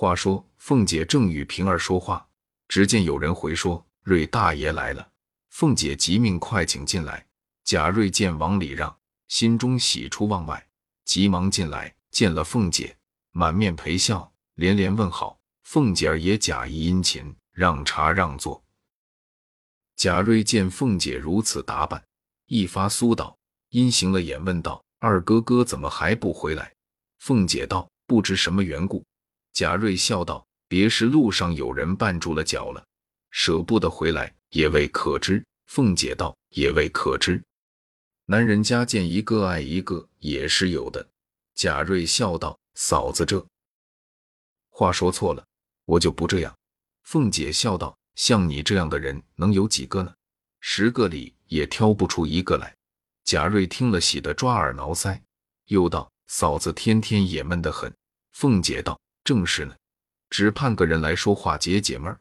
话说，凤姐正与平儿说话，只见有人回说：“瑞大爷来了。”凤姐急命快请进来。贾瑞见往里让，心中喜出望外，急忙进来见了凤姐，满面陪笑，连连问好。凤姐儿也假意殷勤，让茶让座。贾瑞见凤姐如此打扮，一发酥倒，阴行了眼，问道：“二哥哥怎么还不回来？”凤姐道：“不知什么缘故。”贾瑞笑道：“别是路上有人绊住了脚了，舍不得回来，也未可知。”凤姐道：“也未可知。男人家见一个爱一个，也是有的。”贾瑞笑道：“嫂子这话说错了。”我就不这样。凤姐笑道：“像你这样的人能有几个呢？十个里也挑不出一个来。”贾瑞听了，喜得抓耳挠腮，又道：“嫂子天天也闷得很。”凤姐道：“正是呢，只盼个人来说话解解闷。”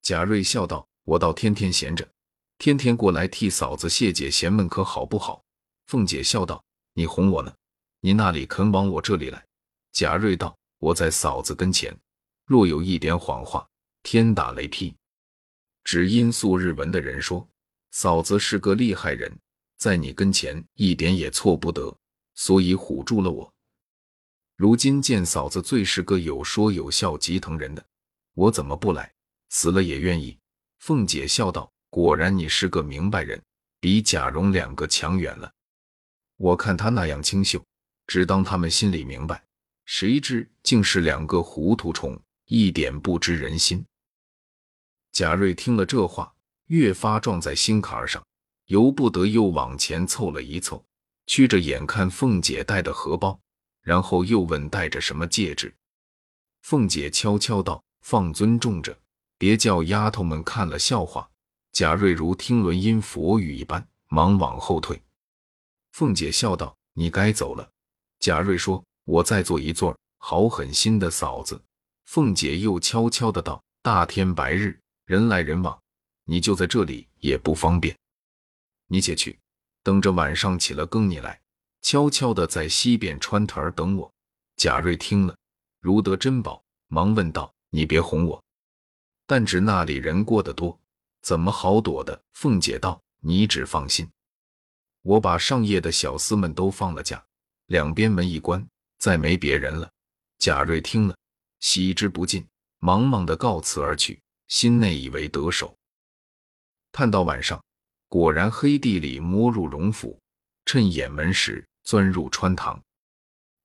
贾瑞笑道：“我倒天天闲着，天天过来替嫂子谢解闲闷，可好不好？”凤姐笑道：“你哄我呢？你那里肯往我这里来？”贾瑞道：“我在嫂子跟前。”若有一点谎话，天打雷劈。只因素日闻的人说，嫂子是个厉害人，在你跟前一点也错不得，所以唬住了我。如今见嫂子最是个有说有笑、极疼人的，我怎么不来？死了也愿意。凤姐笑道：“果然你是个明白人，比贾蓉两个强远了。我看他那样清秀，只当他们心里明白，谁知竟是两个糊涂虫。”一点不知人心。贾瑞听了这话，越发撞在心坎上，由不得又往前凑了一凑，屈着眼看凤姐带的荷包，然后又问戴着什么戒指。凤姐悄悄道：“放尊重着，别叫丫头们看了笑话。”贾瑞如听轮音佛语一般，忙往后退。凤姐笑道：“你该走了。”贾瑞说：“我再坐一坐，好狠心的嫂子。”凤姐又悄悄的道：“大天白日，人来人往，你就在这里也不方便。你且去，等着晚上起了更，你来悄悄的在西边川台等我。”贾瑞听了，如得珍宝，忙问道：“你别哄我，但只那里人过得多，怎么好躲的？”凤姐道：“你只放心，我把上夜的小厮们都放了假，两边门一关，再没别人了。”贾瑞听了。喜之不尽，忙忙的告辞而去，心内以为得手。盼到晚上，果然黑地里摸入荣府，趁掩门时钻入穿堂，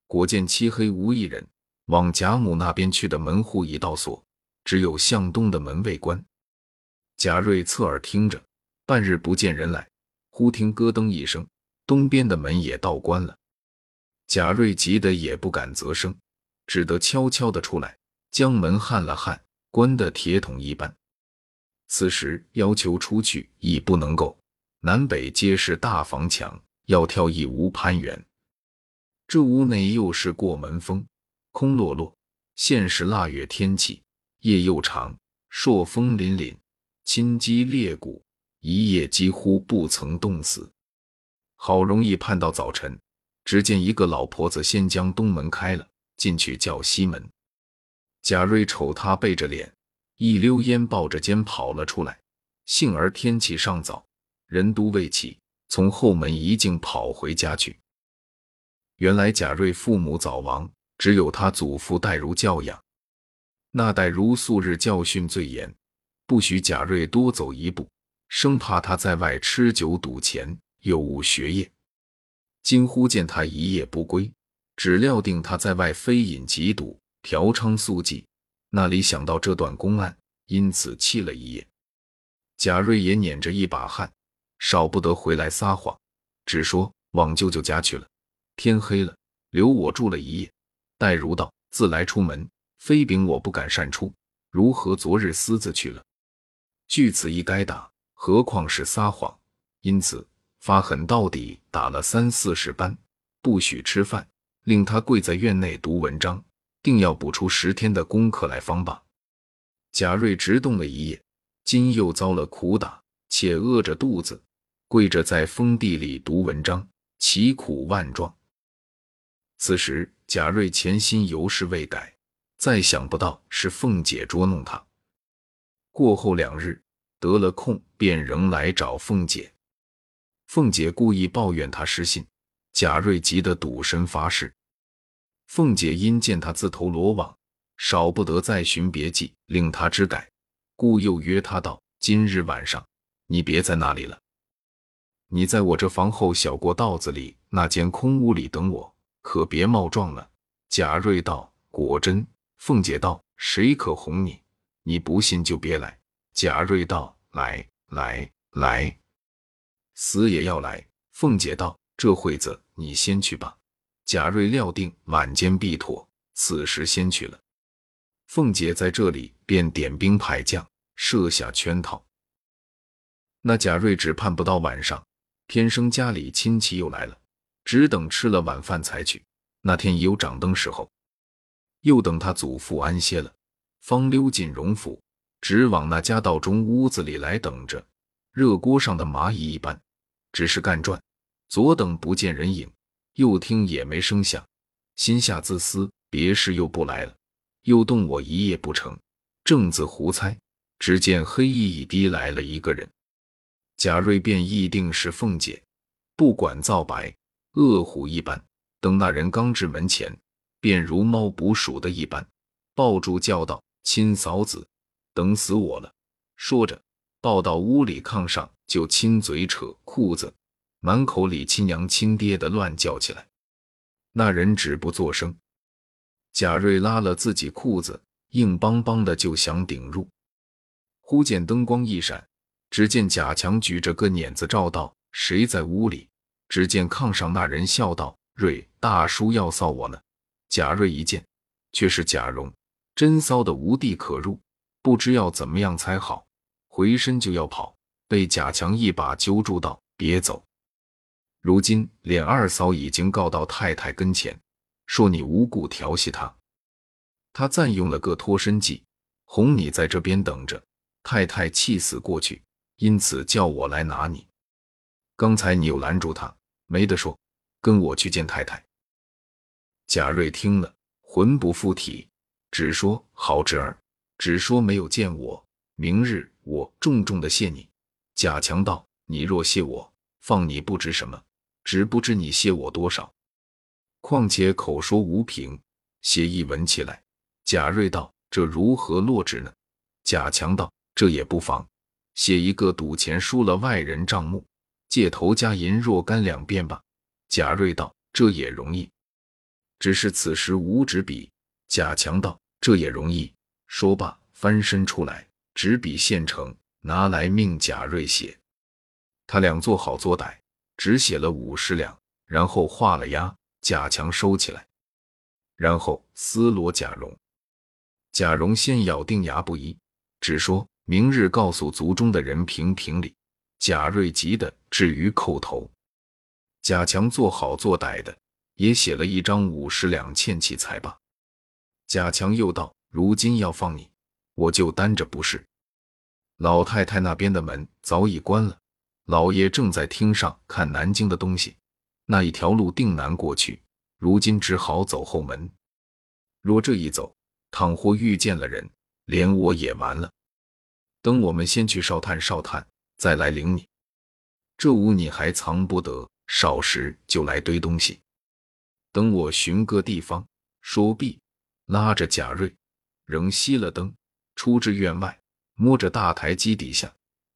果见漆黑无一人。往贾母那边去的门户已倒锁，只有向东的门未关。贾瑞侧耳听着，半日不见人来，忽听咯噔一声，东边的门也倒关了。贾瑞急得也不敢啧声。只得悄悄的出来，将门焊了焊，关得铁桶一般。此时要求出去已不能够，南北皆是大房墙，要跳一无攀援。这屋内又是过门风，空落落。现是腊月天气，夜又长，朔风凛凛，侵肌裂骨，一夜几乎不曾冻死。好容易盼到早晨，只见一个老婆子先将东门开了。进去叫西门，贾瑞瞅他背着脸，一溜烟抱着肩跑了出来。幸而天气尚早，人都未起，从后门一径跑回家去。原来贾瑞父母早亡，只有他祖父戴如教养。那戴如素日教训最严，不许贾瑞多走一步，生怕他在外吃酒赌钱，又误学业。今忽见他一夜不归。只料定他在外非饮即赌、嫖娼宿妓，那里想到这段公案，因此气了一夜。贾瑞也捻着一把汗，少不得回来撒谎，只说往舅舅家去了。天黑了，留我住了一夜。戴如道：“自来出门，非禀我不敢擅出，如何昨日私自去了？据此一该打，何况是撒谎？因此发狠到底，打了三四十班，不许吃饭。”令他跪在院内读文章，定要补出十天的功课来方罢。贾瑞直动了一夜，今又遭了苦打，且饿着肚子，跪着在封地里读文章，其苦万状。此时贾瑞前心犹是未改，再想不到是凤姐捉弄他。过后两日得了空，便仍来找凤姐。凤姐故意抱怨他失信，贾瑞急得赌神发誓。凤姐因见他自投罗网，少不得再寻别计令他知改，故又约他道：“今日晚上你别在那里了，你在我这房后小过道子里那间空屋里等我，可别冒撞了。”贾瑞道：“果真。”凤姐道：“谁可哄你？你不信就别来。”贾瑞道：“来来来，死也要来。”凤姐道：“这会子你先去吧。”贾瑞料定晚间必妥，此时先去了。凤姐在这里便点兵派将，设下圈套。那贾瑞只盼不到晚上，天生家里亲戚又来了，只等吃了晚饭才去。那天已有掌灯时候。又等他祖父安歇了，方溜进荣府，直往那家道中屋子里来等着。热锅上的蚂蚁一般，只是干转。左等不见人影，右听也没声响，心下自私，别事又不来了，又动我一夜不成。正自胡猜，只见黑衣一滴来了一个人，贾瑞便议定是凤姐，不管皂白，恶虎一般。等那人刚至门前。便如猫捕鼠的一般，抱住叫道：“亲嫂子，等死我了！”说着，抱到屋里炕上，就亲嘴扯裤子，满口里亲娘亲爹的乱叫起来。那人止不作声。贾瑞拉了自己裤子，硬邦邦的就想顶入。忽见灯光一闪，只见贾强举着个碾子照道：“谁在屋里？”只见炕上那人笑道：“瑞大叔要臊我呢。”贾瑞一见，却是贾蓉，真骚的无地可入，不知要怎么样才好，回身就要跑，被贾强一把揪住道：“别走！如今连二嫂已经告到太太跟前，说你无故调戏她，他暂用了个脱身计，哄你在这边等着。太太气死过去，因此叫我来拿你。刚才你又拦住他，没得说，跟我去见太太。”贾瑞听了，魂不附体，只说：“好侄儿，只说没有见我。明日我重重的谢你。”贾强道：“你若谢我，放你不知什么，只不知你谢我多少。况且口说无凭，写一文起来。”贾瑞道：“这如何落纸呢？”贾强道：“这也不妨，写一个赌钱输了外人账目，借头家银若干两便吧。”贾瑞道：“这也容易。”只是此时无纸笔，贾强道：“这也容易。”说罢，翻身出来，纸笔现成，拿来命贾瑞写。他俩做好做歹，只写了五十两，然后画了押。贾强收起来，然后撕罗贾蓉。贾蓉先咬定牙不依，只说明日告诉族中的人评评理。贾瑞急得至于叩头。贾强做好做歹的。也写了一张五十两欠契才罢。贾强又道：“如今要放你，我就担着不是。老太太那边的门早已关了，老爷正在厅上看南京的东西，那一条路定难过去。如今只好走后门。若这一走，倘或遇见了人，连我也完了。等我们先去烧炭烧炭，再来领你。这屋你还藏不得，少时就来堆东西。”等我寻个地方，说毕，拉着贾瑞，仍熄了灯，出至院外，摸着大台基底下，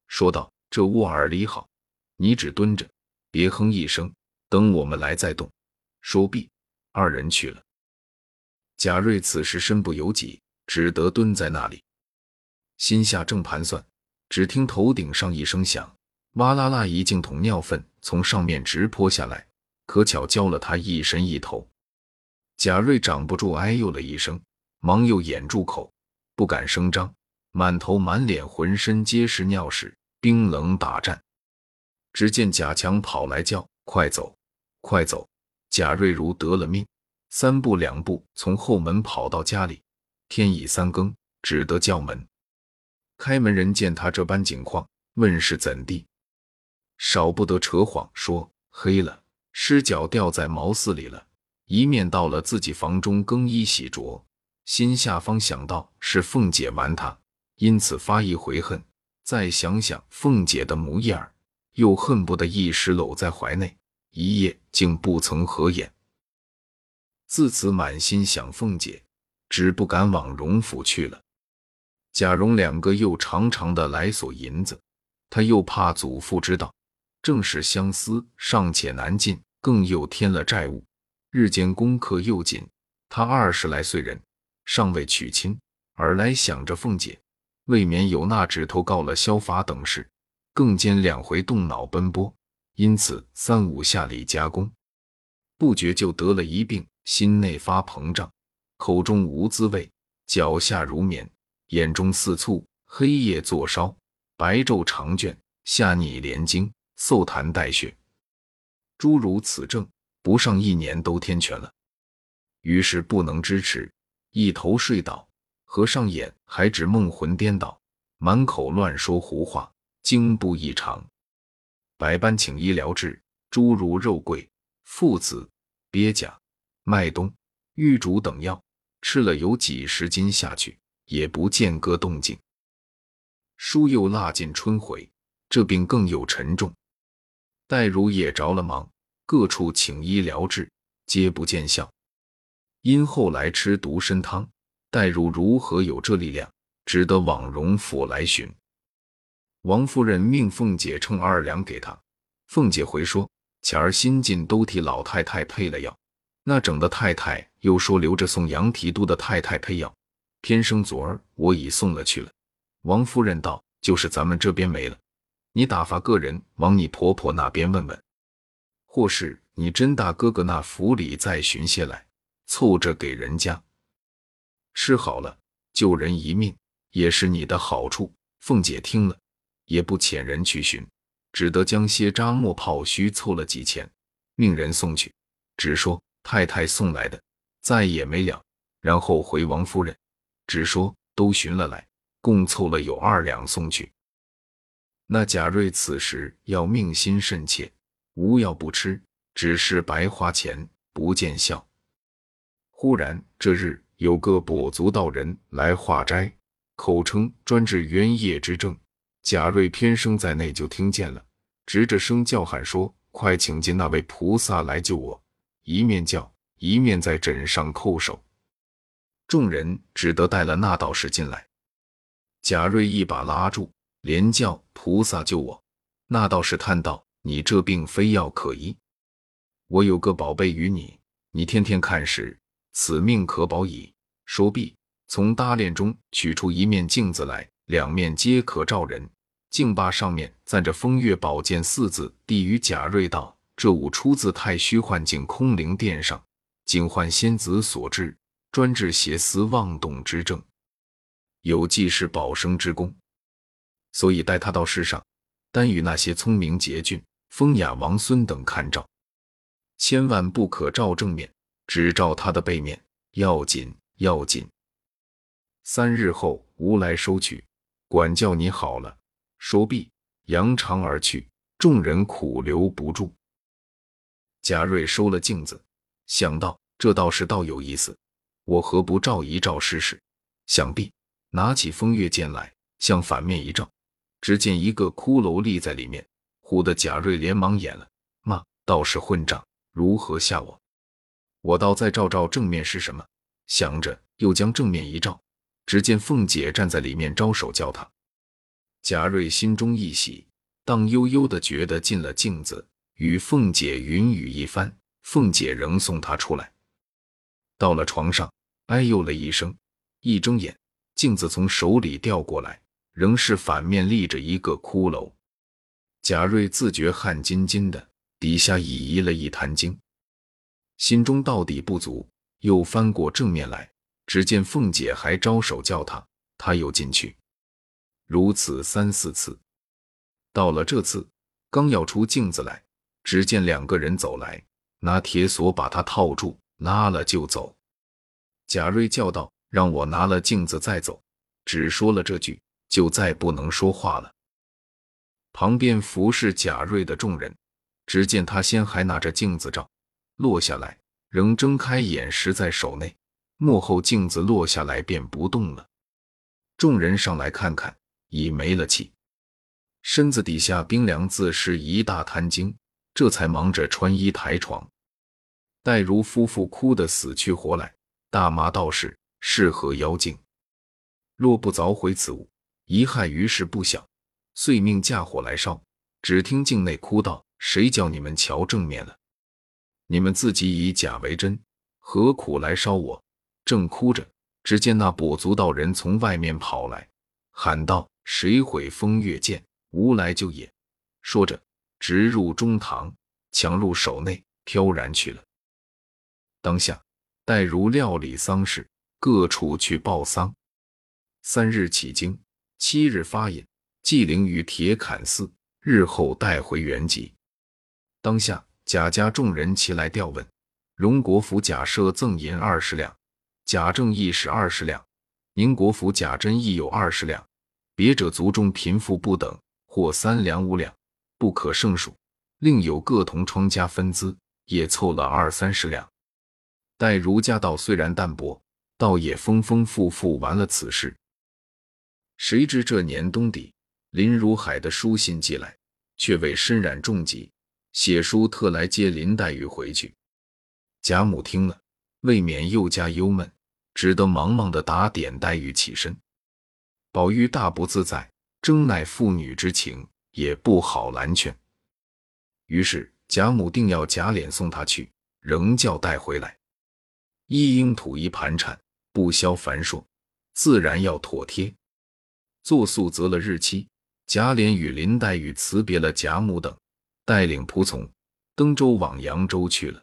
说道：“这屋儿里好，你只蹲着，别哼一声，等我们来再动。”说毕，二人去了。贾瑞此时身不由己，只得蹲在那里，心下正盘算，只听头顶上一声响，哇啦啦一净桶尿粪从上面直泼下来。可巧浇了他一身一头，贾瑞长不住，哎呦了一声，忙又掩住口，不敢声张，满头满脸浑身皆是尿屎，冰冷打颤。只见贾强跑来叫：“快走，快走！”贾瑞如得了命，三步两步从后门跑到家里。天已三更，只得叫门。开门人见他这般景况，问是怎地，少不得扯谎说黑了。尸脚掉在茅寺里了，一面到了自己房中更衣洗濯，心下方想到是凤姐玩他，因此发一回恨。再想想凤姐的模样，又恨不得一时搂在怀内，一夜竟不曾合眼。自此满心想凤姐，只不敢往荣府去了。贾蓉两个又常常的来索银子，他又怕祖父知道，正是相思尚且难尽，更又添了债务，日间功课又紧。他二十来岁人。尚未娶亲，而来想着凤姐，未免有那指头告了萧法等事，更兼两回动脑奔波，因此三五下里加工，不觉就得了一病，心内发膨胀，口中无滋味，脚下如棉，眼中似醋，黑夜作烧，白昼长卷，下逆连经，嗽痰带血，诸如此症，不上一年都天全了，于是不能支持。一头睡倒，合上眼还只梦魂颠倒，满口乱说胡话，惊怖异常。百般请医疗治，诸如肉桂、附子、鳖甲、麦冬、玉竹等药，吃了有几十斤下去，也不见个动静。书又落尽春回，这病更有沉重。黛如也着了忙，各处请医疗治，皆不见效。因后来吃独参汤，黛如如何有这力量？只得往荣府来寻王夫人，命凤姐称二两给她。凤姐回说：“前儿新进都替老太太配了药，那整的太太又说留着送杨提督的太太配药，偏生昨儿我已送了去了。”王夫人道：“就是咱们这边没了，你打发个人往你婆婆那边问问，或是你甄大哥哥那府里再寻些来。”凑着给人家吃好了，救人一命也是你的好处。凤姐听了，也不遣人去寻，只得将些扎磨泡须凑了几钱，命人送去，只说太太送来的，再也没了。然后回王夫人，只说都寻了来，共凑了有二两送去。那贾瑞此时要命心甚切，无药不吃，只是白花钱，不见效。忽然，这日有个跛足道人来化斋，口称专治冤业之症。贾瑞偏生在内，就听见了，直着声叫喊说：“快请进那位菩萨来救我！”一面叫，一面在枕上叩首。众人只得带了那道士进来。贾瑞一把拉住，连叫：“菩萨救我！”那道士叹道：“你这病非药可医，我有个宝贝与你，你天天看时。”此命可保矣。说毕，从搭链中取出一面镜子来，两面皆可照人。镜把上面赞着“风月宝剑”四字，递与贾瑞道：“这物出自太虚幻境空灵殿上，警幻仙子所制，专治邪思妄动之症，有济世保生之功。所以带他到世上，单与那些聪明捷俊、风雅王孙等看照，千万不可照正面。”只照他的背面，要紧要紧。三日后，吾来收取，管教你好了。说毕，扬长而去。众人苦留不住。贾瑞收了镜子，想到这道士倒有意思，我何不照一照试试？想必拿起风月剑来，向反面一照，只见一个骷髅立在里面。唬得贾瑞连忙掩了，骂道是混账，如何吓我？我倒再照照正面是什么？想着，又将正面一照，只见凤姐站在里面招手叫他。贾瑞心中一喜，荡悠悠的觉得进了镜子，与凤姐云雨一番。凤姐仍送他出来，到了床上，哎呦了一声，一睁眼，镜子从手里掉过来，仍是反面立着一个骷髅。贾瑞自觉汗津津的，底下已移了一滩精。心中到底不足，又翻过正面来，只见凤姐还招手叫他，他又进去，如此三四次。到了这次，刚要出镜子来，只见两个人走来，拿铁锁把他套住，拉了就走。贾瑞叫道：“让我拿了镜子再走。”只说了这句，就再不能说话了。旁边服侍贾瑞的众人，只见他先还拿着镜子照。落下来，仍睁开眼，实在手内，幕后镜子落下来便不动了。众人上来看看，已没了气，身子底下冰凉，自是一大滩精，这才忙着穿衣抬床。戴如夫妇哭得死去活来，大妈道士是何妖精？若不凿毁此物，贻害于世不小，遂命架火来烧。只听境内哭道：“谁叫你们瞧正面了？你们自己以假为真，何苦来烧我？”正哭着，只见那跛足道人从外面跑来，喊道：“谁毁风月剑？无来就也！”说着，直入中堂，抢入手内，飘然去了。当下，待如料理丧事，各处去报丧。三日起京，七日发引，祭灵于铁槛寺，日后带回原籍。当下，贾家众人齐来调问。荣国府贾赦赠银二十两，贾政亦是二十两，宁国府贾珍亦有二十两。别者族中贫富不等，或三两五两，不可胜数。另有各同窗家分资，也凑了二三十两。待儒家道虽然淡薄，倒也丰丰富富完了此事。谁知这年冬底，林如海的书信寄来，却为身染重疾，写书特来接林黛玉回去。贾母听了，未免又加忧闷，只得忙忙的打点黛玉起身。宝玉大不自在，争乃父女之情，也不好拦劝。于是贾母定要贾琏送他去，仍叫带回来。一应土一盘缠，不消繁硕，自然要妥帖。作宿择了日期，贾琏与林黛玉辞别了贾母等，带领仆从登舟往扬州去了。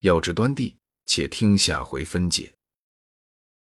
要知端地，且听下回分解。